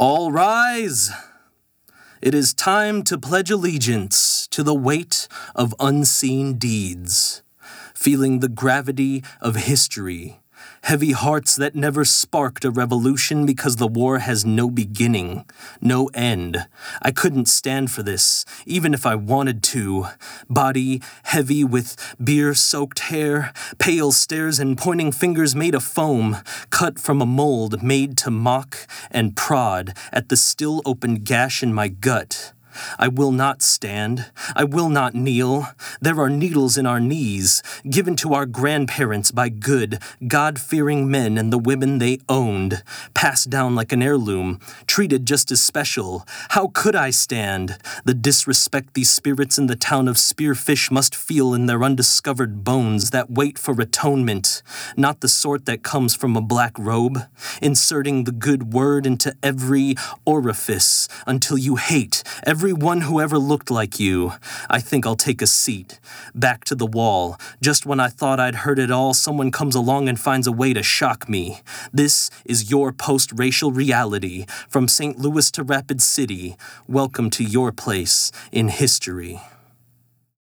All rise! It is time to pledge allegiance to the weight of unseen deeds, feeling the gravity of history heavy hearts that never sparked a revolution because the war has no beginning, no end. I couldn't stand for this, even if I wanted to. Body heavy with beer soaked hair, pale stares and pointing fingers made of foam, cut from a mold made to mock and prod at the still open gash in my gut. I will not stand. I will not kneel. There are needles in our knees, given to our grandparents by good, God fearing men and the women they owned, passed down like an heirloom, treated just as special. How could I stand? The disrespect these spirits in the town of Spearfish must feel in their undiscovered bones that wait for atonement, not the sort that comes from a black robe, inserting the good word into every orifice until you hate every Everyone who ever looked like you. I think I'll take a seat. Back to the wall. Just when I thought I'd heard it all, someone comes along and finds a way to shock me. This is your post racial reality. From St. Louis to Rapid City, welcome to your place in history.